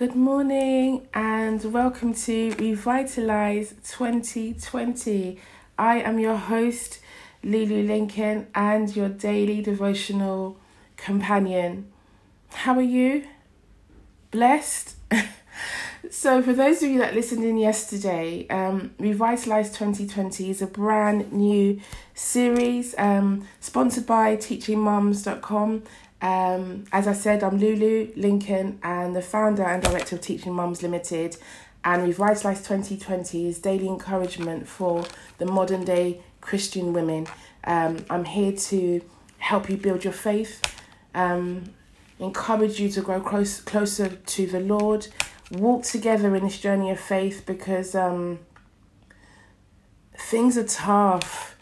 Good morning and welcome to Revitalize 2020. I am your host, Lulu Lincoln, and your daily devotional companion. How are you? Blessed? so, for those of you that listened in yesterday, um, Revitalize 2020 is a brand new series um, sponsored by teachingmums.com um, as I said, I'm Lulu Lincoln and the founder and director of Teaching Mums Limited. And Revitalize 2020 is daily encouragement for the modern day Christian women. Um, I'm here to help you build your faith, um, encourage you to grow close, closer to the Lord, walk together in this journey of faith because um, things are tough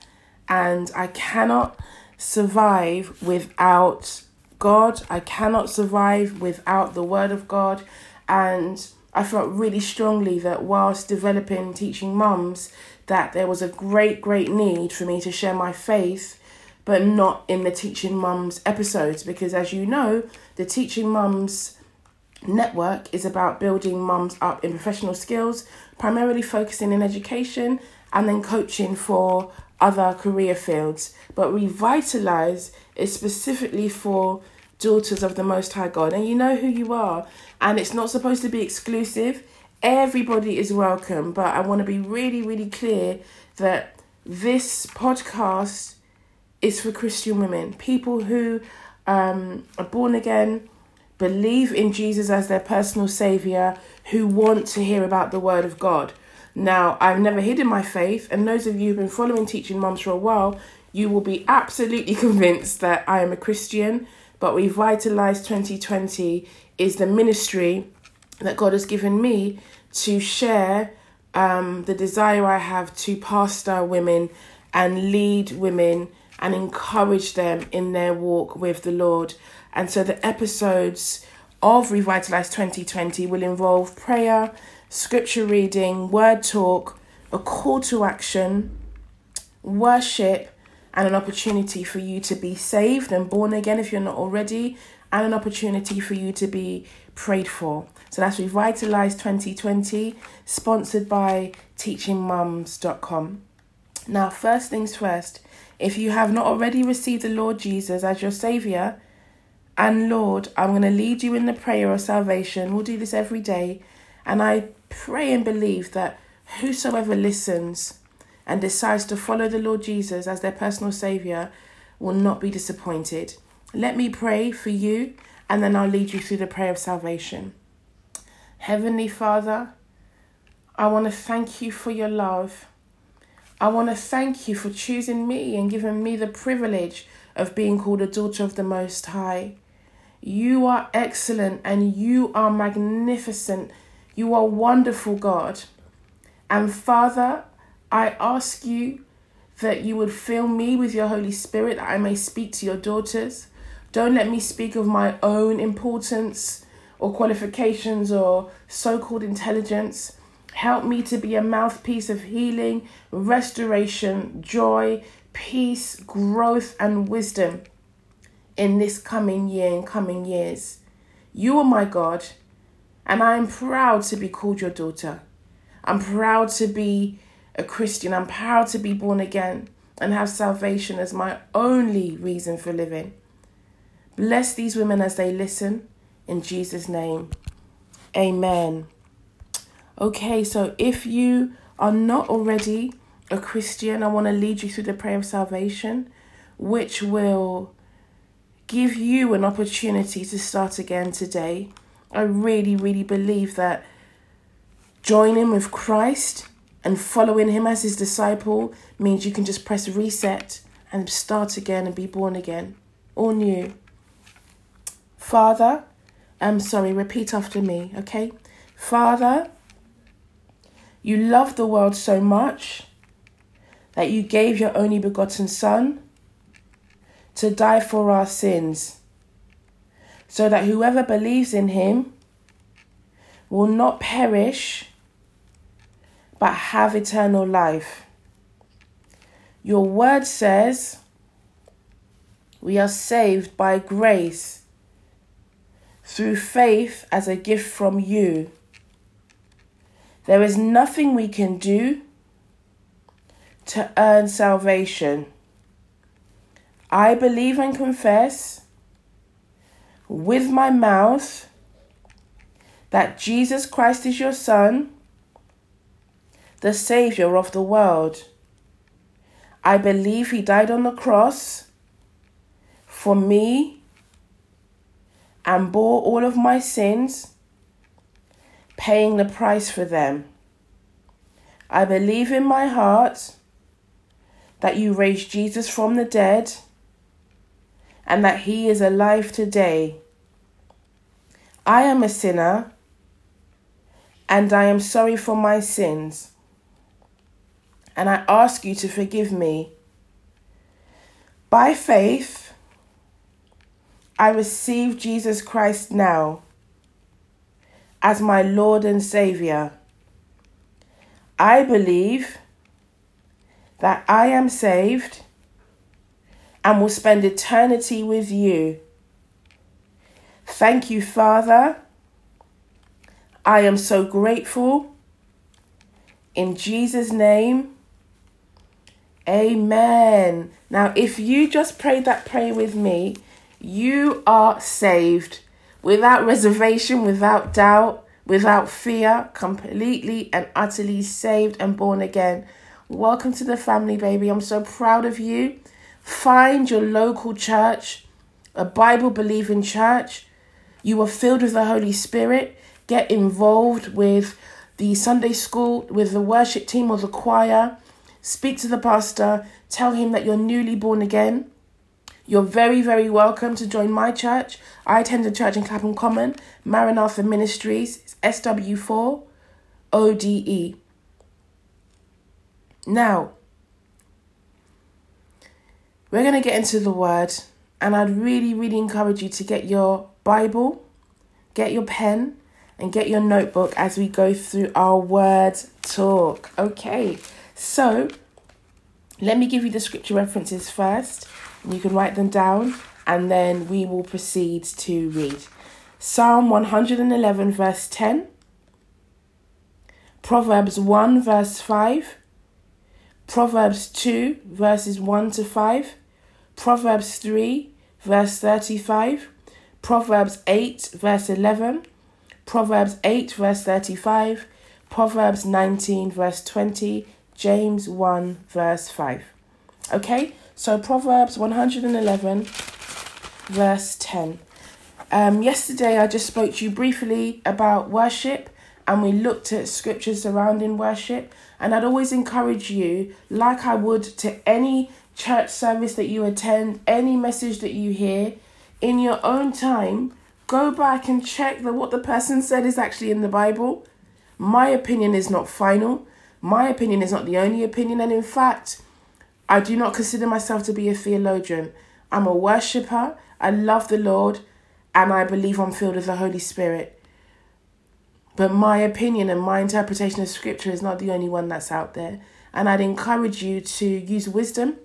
and I cannot survive without God. I cannot survive without the Word of God. And I felt really strongly that whilst developing teaching mums, that there was a great, great need for me to share my faith, but not in the teaching mums episodes, because as you know, the teaching mums network is about building mums up in professional skills, primarily focusing in education and then coaching for other career fields. But revitalize is specifically for daughters of the Most High God, and you know who you are. And it's not supposed to be exclusive. Everybody is welcome, but I want to be really, really clear that this podcast is for Christian women, people who um, are born again, believe in Jesus as their personal savior, who want to hear about the Word of God. Now, I've never hidden my faith, and those of you who've been following Teaching Mums for a while, you will be absolutely convinced that I am a Christian. But Revitalize 2020 is the ministry that God has given me to share um, the desire I have to pastor women and lead women and encourage them in their walk with the Lord. And so the episodes of Revitalize 2020 will involve prayer, scripture reading, word talk, a call to action, worship, and an opportunity for you to be saved and born again if you're not already, and an opportunity for you to be prayed for. So that's Revitalize 2020, sponsored by teachingmums.com. Now, first things first, if you have not already received the Lord Jesus as your Savior and Lord, I'm going to lead you in the prayer of salvation. We'll do this every day. And I pray and believe that whosoever listens and decides to follow the Lord Jesus as their personal Savior will not be disappointed. Let me pray for you and then I'll lead you through the prayer of salvation. Heavenly Father, I want to thank you for your love. I want to thank you for choosing me and giving me the privilege of being called a daughter of the Most High. You are excellent and you are magnificent. You are wonderful, God. And Father, I ask you that you would fill me with your Holy Spirit that I may speak to your daughters. Don't let me speak of my own importance or qualifications or so called intelligence. Help me to be a mouthpiece of healing, restoration, joy, peace, growth, and wisdom in this coming year and coming years. You are my God, and I am proud to be called your daughter. I'm proud to be a Christian. I'm proud to be born again and have salvation as my only reason for living. Bless these women as they listen. In Jesus' name, amen. Okay, so if you are not already a Christian, I want to lead you through the prayer of salvation, which will give you an opportunity to start again today. I really, really believe that joining with Christ and following him as his disciple means you can just press reset and start again and be born again, all new. Father, I'm sorry, repeat after me, okay? Father, you love the world so much that you gave your only begotten Son to die for our sins, so that whoever believes in him will not perish but have eternal life. Your word says we are saved by grace through faith as a gift from you. There is nothing we can do to earn salvation. I believe and confess with my mouth that Jesus Christ is your Son, the Saviour of the world. I believe He died on the cross for me and bore all of my sins, paying the price for them. I believe in my heart that you raised Jesus from the dead and that he is alive today. I am a sinner and I am sorry for my sins. And I ask you to forgive me. By faith, I receive Jesus Christ now as my Lord and Saviour. I believe that I am saved and will spend eternity with you. Thank you, Father. I am so grateful. In Jesus' name, amen. Now, if you just prayed that prayer with me, you are saved without reservation, without doubt, without fear, completely and utterly saved and born again. Welcome to the family, baby. I'm so proud of you. Find your local church, a Bible believing church. You are filled with the Holy Spirit. Get involved with the Sunday school, with the worship team or the choir. Speak to the pastor. Tell him that you're newly born again. You're very, very welcome to join my church. I attend a church in Clapham Common, Maranatha Ministries, SW4 0DE. Now, we're going to get into the word, and I'd really, really encourage you to get your Bible, get your pen, and get your notebook as we go through our word talk. Okay, so let me give you the scripture references first. You can write them down, and then we will proceed to read. Psalm 111, verse 10, Proverbs 1, verse 5. Proverbs 2, verses 1 to 5, Proverbs 3, verse 35, Proverbs 8, verse 11, Proverbs 8, verse 35, Proverbs 19, verse 20, James 1, verse 5. Okay, so Proverbs 111, verse 10. Um, yesterday, I just spoke to you briefly about worship and we looked at scriptures surrounding worship. And I'd always encourage you, like I would to any church service that you attend, any message that you hear, in your own time, go back and check that what the person said is actually in the Bible. My opinion is not final. My opinion is not the only opinion. And in fact, I do not consider myself to be a theologian. I'm a worshiper. I love the Lord. And I believe I'm filled with the Holy Spirit. But my opinion and my interpretation of scripture is not the only one that's out there. And I'd encourage you to use wisdom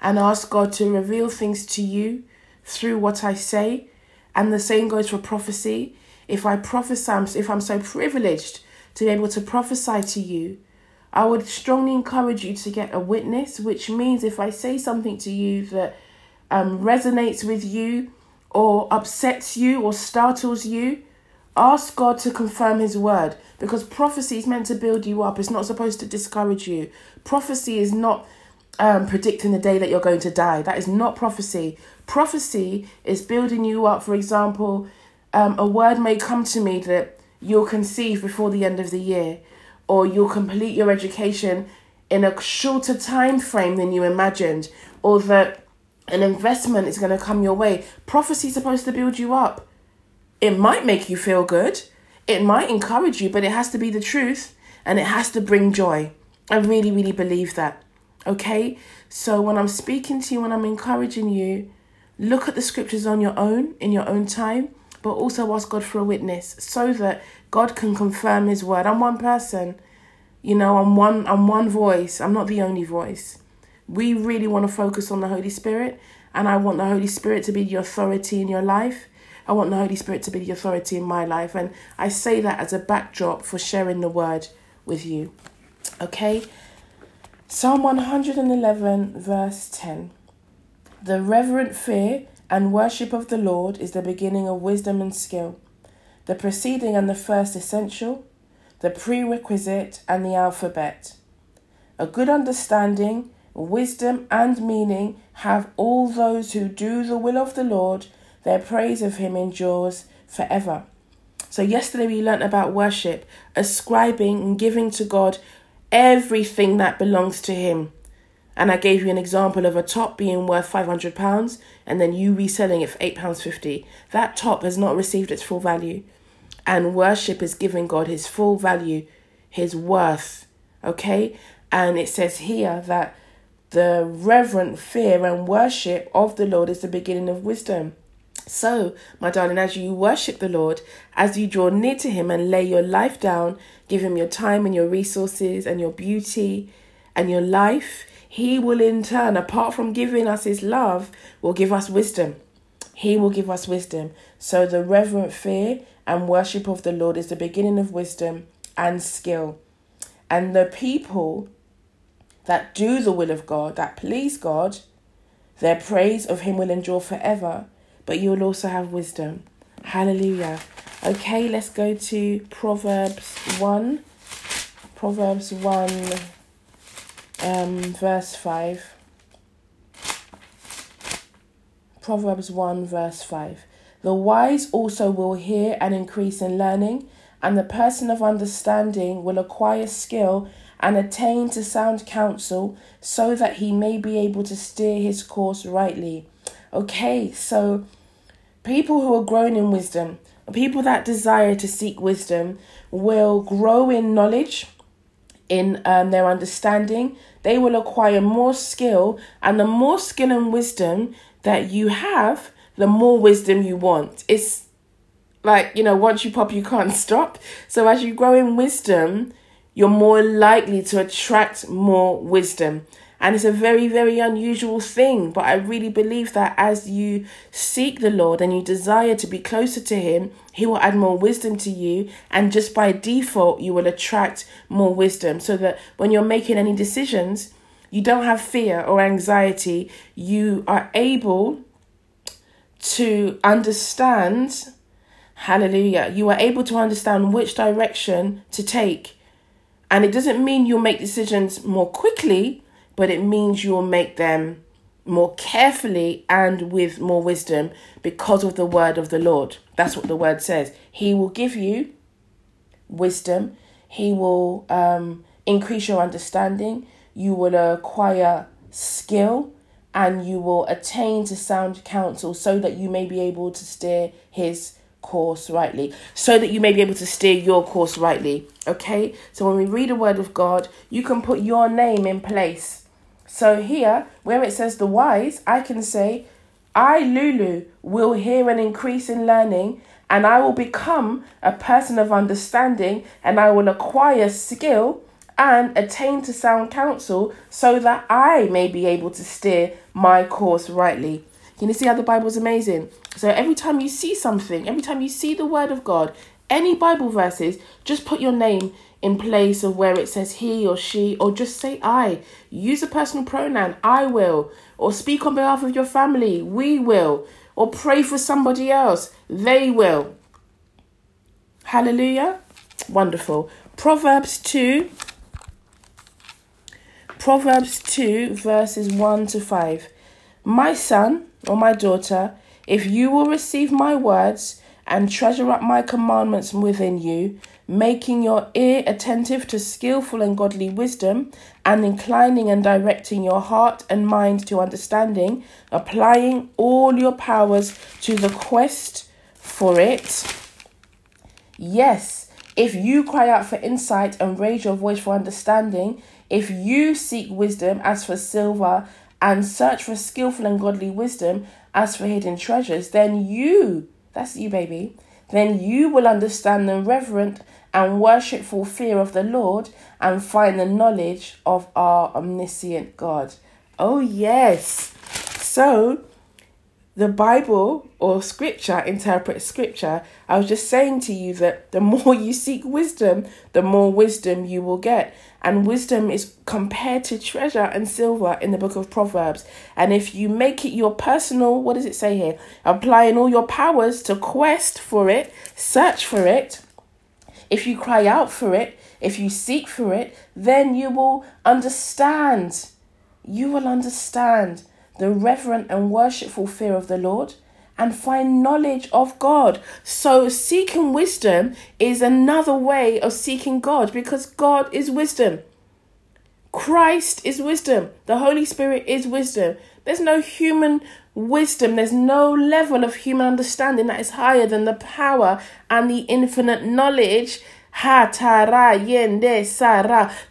and ask God to reveal things to you through what I say. And the same goes for prophecy. If I prophesy, if I'm so privileged to be able to prophesy to you, I would strongly encourage you to get a witness, which means if I say something to you that um, resonates with you or upsets you or startles you, Ask God to confirm His word because prophecy is meant to build you up. It's not supposed to discourage you. Prophecy is not um, predicting the day that you're going to die. That is not prophecy. Prophecy is building you up. For example, um, a word may come to me that you'll conceive before the end of the year, or you'll complete your education in a shorter time frame than you imagined, or that an investment is going to come your way. Prophecy is supposed to build you up. It might make you feel good, it might encourage you, but it has to be the truth and it has to bring joy. I really, really believe that. Okay? So when I'm speaking to you, when I'm encouraging you, look at the scriptures on your own, in your own time, but also ask God for a witness so that God can confirm his word. I'm one person. You know, I'm one I'm one voice. I'm not the only voice. We really want to focus on the Holy Spirit, and I want the Holy Spirit to be the authority in your life I want the Holy Spirit to be the authority in my life. And I say that as a backdrop for sharing the word with you. Okay? Psalm 111, verse 10. The reverent fear and worship of the Lord is the beginning of wisdom and skill, the preceding and the first essential, the prerequisite and the alphabet. A good understanding, wisdom, and meaning have all those who do the will of the Lord, their praise of him endures forever. So, yesterday we learnt about worship, ascribing and giving to God everything that belongs to Him. And I gave you an example of a top being worth £500 and then you reselling it for £8.50. That top has not received its full value. And worship is giving God his full value, his worth. Okay? And it says here that the reverent fear and worship of the Lord is the beginning of wisdom. So, my darling, as you worship the Lord, as you draw near to Him and lay your life down, give Him your time and your resources and your beauty and your life, He will in turn, apart from giving us His love, will give us wisdom. He will give us wisdom. So, the reverent fear and worship of the Lord is the beginning of wisdom and skill. And the people that do the will of God, that please God, their praise of Him will endure forever but you will also have wisdom. Hallelujah. Okay, let's go to Proverbs 1. Proverbs 1, um, verse 5. Proverbs 1, verse 5. The wise also will hear and increase in learning, and the person of understanding will acquire skill and attain to sound counsel, so that he may be able to steer his course rightly. Okay, so people who are growing in wisdom, people that desire to seek wisdom, will grow in knowledge, in um, their understanding. They will acquire more skill, and the more skill and wisdom that you have, the more wisdom you want. It's like, you know, once you pop, you can't stop. So as you grow in wisdom, you're more likely to attract more wisdom. And it's a very, very unusual thing. But I really believe that as you seek the Lord and you desire to be closer to Him, He will add more wisdom to you. And just by default, you will attract more wisdom. So that when you're making any decisions, you don't have fear or anxiety. You are able to understand. Hallelujah. You are able to understand which direction to take. And it doesn't mean you'll make decisions more quickly, but it means you will make them more carefully and with more wisdom because of the word of the Lord. That's what the word says. He will give you wisdom, He will um, increase your understanding, you will acquire skill, and you will attain to sound counsel so that you may be able to steer His course rightly. So that you may be able to steer your course rightly. Okay? So when we read the word of god you can put your name in place so here, where it says the wise, I can say, I, Lulu, will hear an increase in learning, and I will become a person of understanding, and I will acquire skill and attain to sound counsel so that I may be able to steer my course rightly. Can you see how the Bible is amazing? So every time you see something, every time you see the word of God, any Bible verses, just put your name in place of where it says he or she, or just say I. Use a personal pronoun, I will, or speak on behalf of your family, we will, or pray for somebody else, they will. Hallelujah. Wonderful. Proverbs 2. Proverbs 2, verses 1 to 5. My son or my daughter, if you will receive my words and treasure up my commandments within you, making your ear attentive to skillful and godly wisdom, and inclining and directing your heart and mind to understanding, applying all your powers to the quest for it. Yes, if you cry out for insight and raise your voice for understanding, if you seek wisdom as for silver and search for skillful and godly wisdom as for hidden treasures, then you, that's you, baby, then you will understand the reverent and worshipful fear of the Lord and find the knowledge of our omniscient God. Oh, yes. So, the Bible or scripture interprets scripture. I was just saying to you that the more you seek wisdom, the more wisdom you will get. And wisdom is compared to treasure and silver in the book of Proverbs. And if you make it your personal, what does it say here? Applying all your powers to quest for it, search for it. If you cry out for it, if you seek for it, then you will understand. You will understand the reverent and worshipful fear of the Lord and find knowledge of God. So, seeking wisdom is another way of seeking God because God is wisdom. Christ is wisdom. The Holy Spirit is wisdom. There's no human wisdom, there's no level of human understanding that is higher than the power and the infinite knowledge. Yende.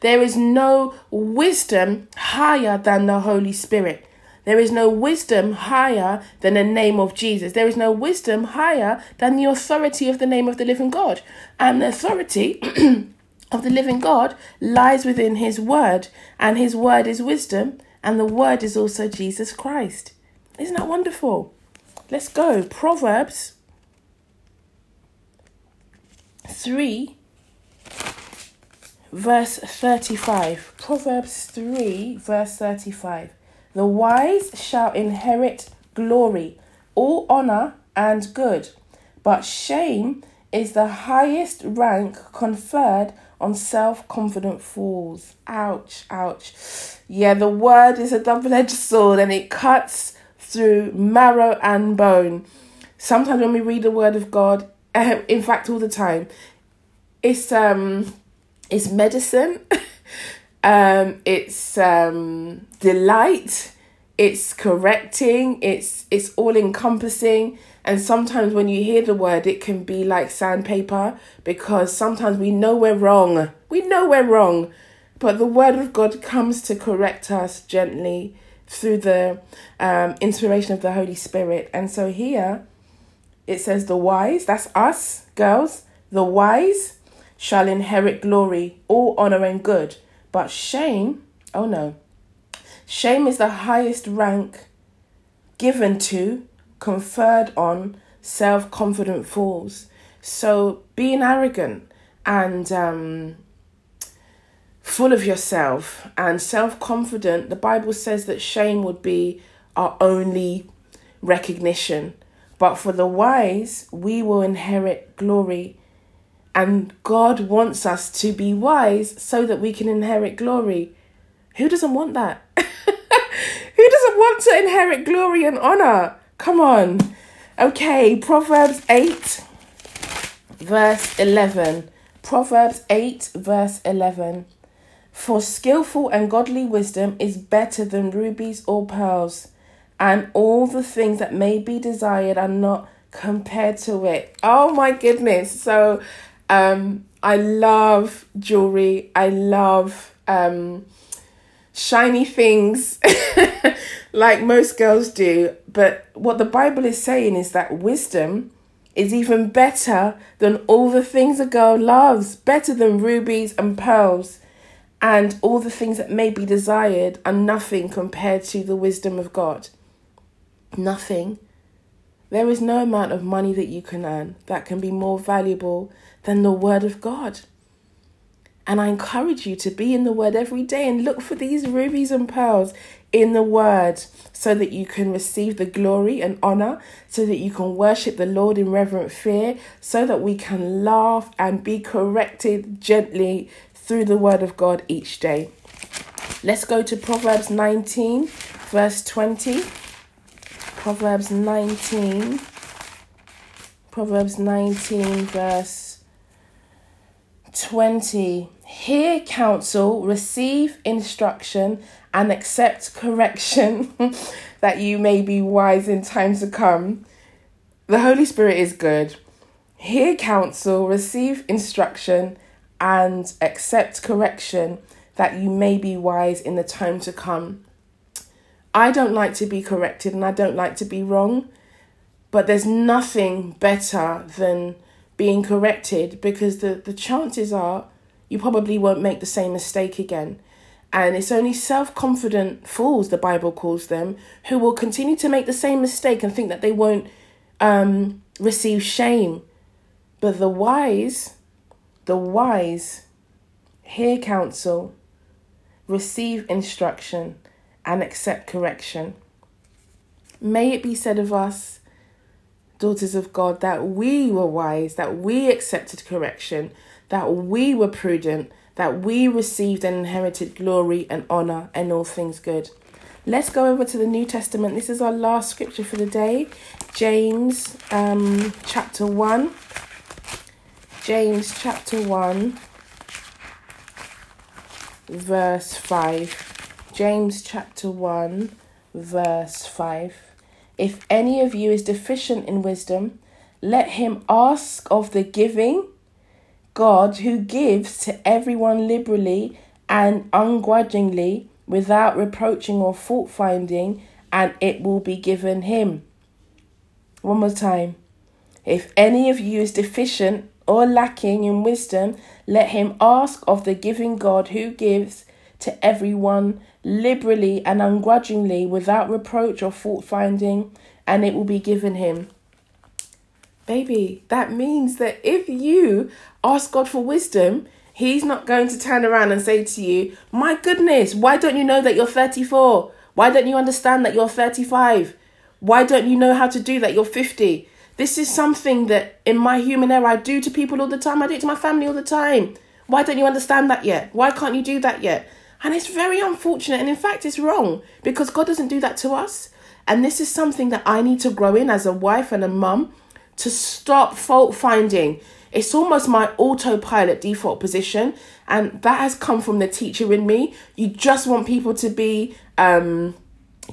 There is no wisdom higher than the Holy Spirit. There is no wisdom higher than the name of Jesus. There is no wisdom higher than the authority of the name of the living God. And the authority of the living God lies within his word, and his word is wisdom, and the word is also Jesus Christ. Isn't that wonderful? Let's go. Proverbs 3, verse 35. Proverbs 3, verse 35. The wise shall inherit glory, all honor and good, but shame is the highest rank conferred on self confident fools. Ouch, ouch. Yeah, the word is a double edged sword and it cuts through marrow and bone. Sometimes when we read the word of God, in fact, all the time, it's um, it's medicine. um, it's um, delight, it's correcting, it's it's all encompassing. And sometimes when you hear the word, it can be like sandpaper because sometimes we know we're wrong. We know we're wrong, but the word of God comes to correct us gently through the um, inspiration of the Holy Spirit. And so here it says, The wise, that's us, girls, the wise shall inherit glory, all honor and good. But shame, oh no, shame is the highest rank given to, conferred on self confident fools. So being arrogant and um, full of yourself and self confident, the Bible says that shame would be our only recognition. But for the wise, we will inherit glory and God wants us to be wise so that we can inherit glory. Who doesn't want that? Who doesn't want to inherit glory and honor? Come on. Okay, Proverbs 8, verse 11. Proverbs 8, verse 11. For skillful and godly wisdom is better than rubies or pearls, and all the things that may be desired are not compared to it. Oh my goodness. So, um, I love jewelry. I love um, shiny things like most girls do. But what the Bible is saying is that wisdom is even better than all the things a girl loves, better than rubies and pearls. And all the things that may be desired are nothing compared to the wisdom of God. Nothing. There is no amount of money that you can earn that can be more valuable than the Word of God. And I encourage you to be in the Word every day and look for these rubies and pearls in the Word so that you can receive the glory and honor, so that you can worship the Lord in reverent fear, so that we can laugh and be corrected gently through the Word of God each day. Let's go to Proverbs 19, verse 20. Proverbs 19. Proverbs 19, verse 20. Hear counsel, receive instruction, and accept correction that you may be wise in times to come. The Holy Spirit is good. Hear counsel, receive instruction, and accept correction that you may be wise in the time to come. I don't like to be corrected and I don't like to be wrong, but there's nothing better than being corrected because the, the chances are you probably won't make the same mistake again. And it's only self confident fools, the Bible calls them, who will continue to make the same mistake and think that they won't um, receive shame. But the wise, the wise, hear counsel, receive instruction, and accept correction. May it be said of us, daughters of God, that we were wise, that we accepted correction, that we were prudent, that we received and inherited glory and honor and all things good. Let's go over to the New Testament. This is our last scripture for the day, James um, chapter 1. James chapter 1, verse 5. James chapter 1, verse 5. If any of you is deficient in wisdom, let him ask of the giving God who gives to everyone liberally and ungrudgingly without reproaching or fault finding, and it will be given him. One more time. If any of you is deficient or lacking in wisdom, let him ask of the giving God who gives to everyone liberally and ungrudgingly without reproach or fault finding, and it will be given him. Baby, that means that if you ask God for wisdom, He's not going to turn around and say to you, My goodness, why don't you know that you're 34? Why don't you understand that you're 35? Why don't you know how to do that? You're 50. This is something that in my human error I do to people all the time. I do it to my family all the time. Why don't you understand that yet? Why can't you do that yet? And it's very unfortunate. And in fact, it's wrong because God doesn't do that to us. And this is something that I need to grow in as a wife and a mum to stop fault finding. It's almost my autopilot default position, and that has come from the teacher in me. You just want people to be, um,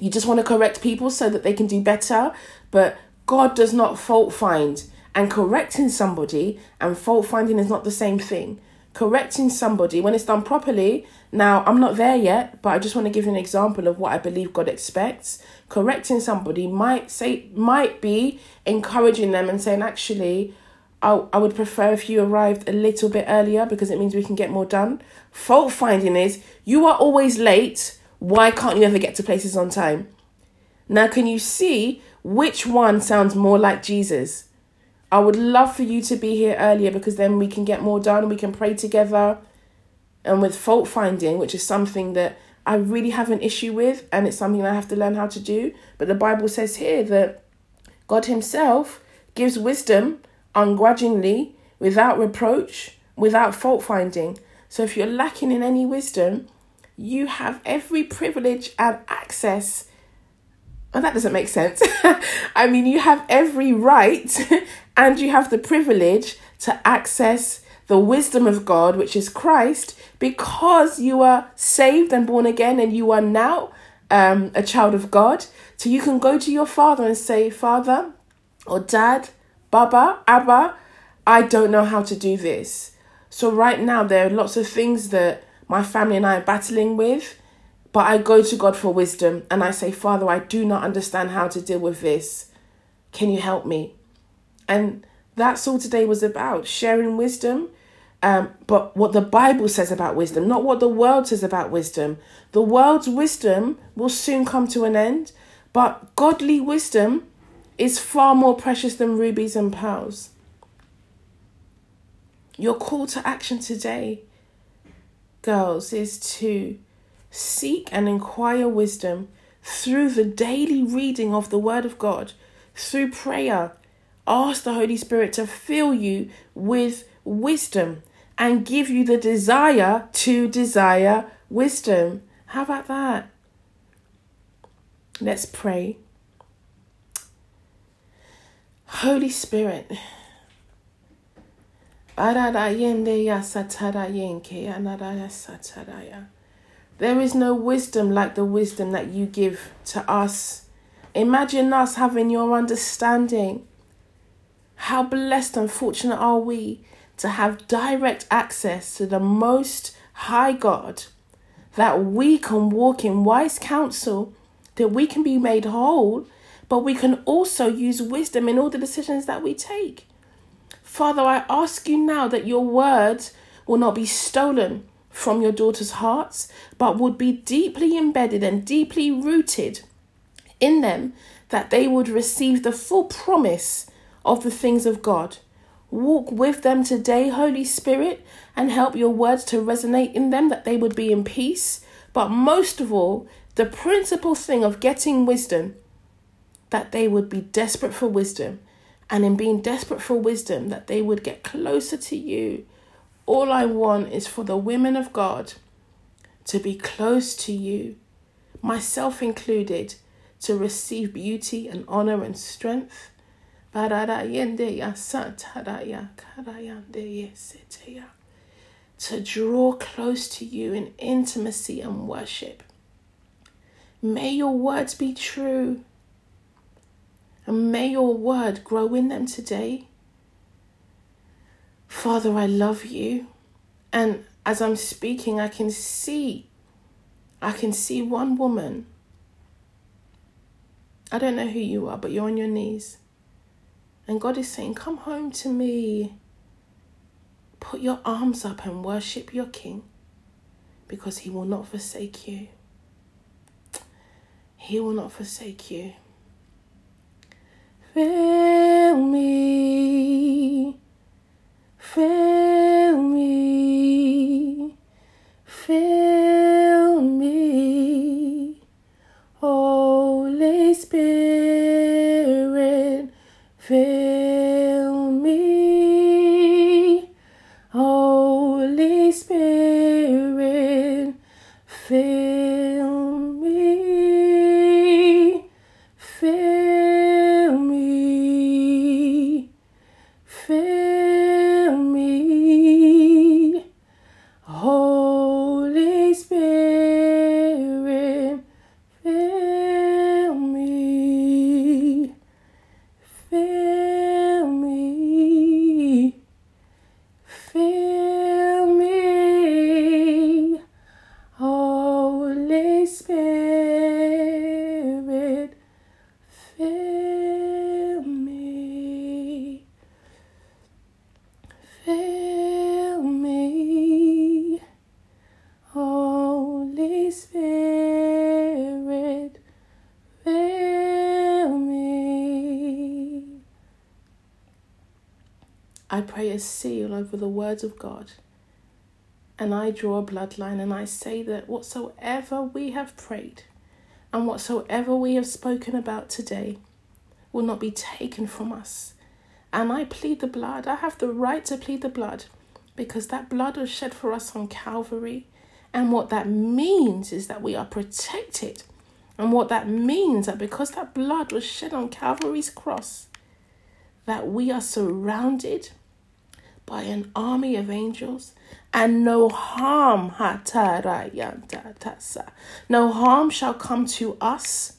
you just want to correct people so that they can do better, but God does not fault find. And correcting somebody and fault finding is not the same thing. Correcting somebody when it's done properly, now I'm not there yet, but I just want to give you an example of what I believe God expects correcting somebody might say might be encouraging them and saying actually I, I would prefer if you arrived a little bit earlier because it means we can get more done. Fault finding is you are always late. Why can't you ever get to places on time? Now, can you see which one sounds more like Jesus? I would love for you to be here earlier because then we can get more done. We can pray together. And with fault finding, which is something that I really have an issue with, and it's something I have to learn how to do. But the Bible says here that God Himself gives wisdom ungrudgingly, without reproach, without fault finding. So if you're lacking in any wisdom, you have every privilege and access. And that doesn't make sense. I mean, you have every right and you have the privilege to access the wisdom of God, which is Christ, because you are saved and born again and you are now um, a child of God. So you can go to your father and say, Father or Dad, Baba, Abba, I don't know how to do this. So right now, there are lots of things that my family and I are battling with, but I go to God for wisdom and I say, Father, I do not understand how to deal with this. Can you help me? And that's all today was about sharing wisdom um, but what the Bible says about wisdom, not what the world says about wisdom. The world's wisdom will soon come to an end, but godly wisdom is far more precious than rubies and pearls. Your call to action today, girls, is to seek and inquire wisdom through the daily reading of the Word of God, through prayer. Ask the Holy Spirit to fill you with wisdom and give you the desire to desire wisdom. How about that? Let's pray. Holy Spirit. There is no wisdom like the wisdom that you give to us. Imagine us having your understanding. How blessed and fortunate are we to have direct access to the Most High God, that we can walk in wise counsel, that we can be made whole, but we can also use wisdom in all the decisions that we take. Father, I ask you now that your words will not be stolen from your daughters' hearts, but would be deeply embedded and deeply rooted in them, that they would receive the full promise of the things of God. Walk with them today, Holy Spirit, and help your words to resonate in them, that they would be in peace. But most of all, the principal thing of getting wisdom, that they would be desperate for wisdom. And in being desperate for wisdom, that they would get closer to you. All I want is for the women of God to be close to you, myself included, to receive beauty and honor and strength to draw close to you in intimacy and worship. May your words be true. And may your word grow in them today. Father, I love you. And as I'm speaking, I can see, I can see one woman. I don't know who you are, but you're on your knees. And God is saying, Come home to me. Put your arms up and worship your King because he will not forsake you. He will not forsake you. Fill me, fill me, fill Seal over the words of God. And I draw a bloodline and I say that whatsoever we have prayed and whatsoever we have spoken about today will not be taken from us. And I plead the blood. I have the right to plead the blood because that blood was shed for us on Calvary. And what that means is that we are protected. And what that means that because that blood was shed on Calvary's cross, that we are surrounded by an army of angels and no harm no harm shall come to us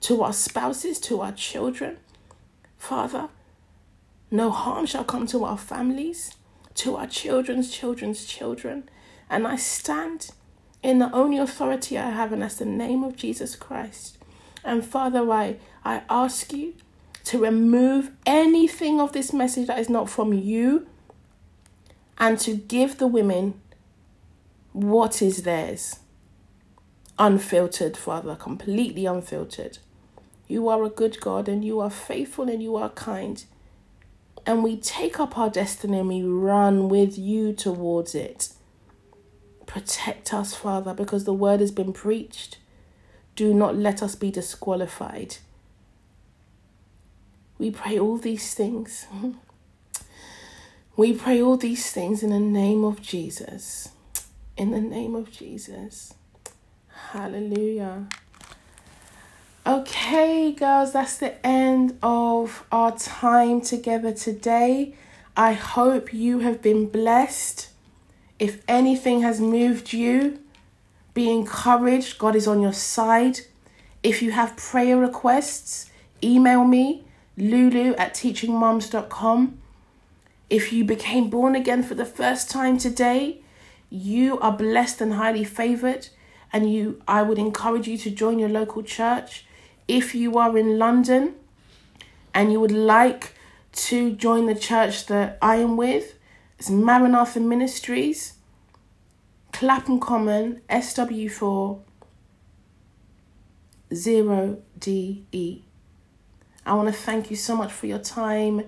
to our spouses to our children father. No harm shall come to our families to our children's children's children. And i stand in the only authority i have and that's the name of jesus christ. And father i i ask you to remove anything of this message that is not from you and to give the women what is theirs. Unfiltered, Father, completely unfiltered. You are a good God and you are faithful and you are kind. And we take up our destiny and we run with you towards it. Protect us, Father, because the word has been preached. Do not let us be disqualified. We pray all these things. We pray all these things in the name of Jesus. In the name of Jesus. Hallelujah. Okay, girls, that's the end of our time together today. I hope you have been blessed. If anything has moved you, be encouraged. God is on your side. If you have prayer requests, email me, lulu at teachingmums.com. If you became born again for the first time today, you are blessed and highly favored and you I would encourage you to join your local church. If you are in London and you would like to join the church that I am with, it's Maranatha Ministries, Clapham Common, SW4 0DE. I want to thank you so much for your time.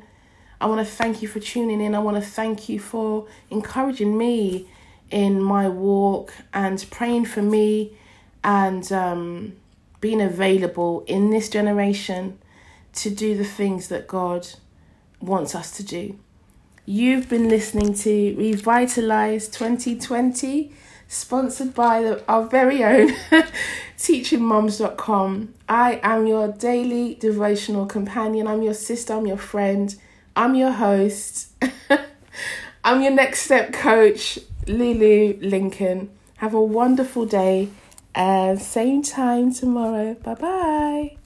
I want to thank you for tuning in. I want to thank you for encouraging me in my walk and praying for me and um, being available in this generation to do the things that God wants us to do. You've been listening to Revitalize 2020, sponsored by the, our very own teachingmums.com. I am your daily devotional companion. I'm your sister, I'm your friend, I'm your host. I'm your next step coach, Lulu Lincoln. Have a wonderful day and same time tomorrow. Bye bye.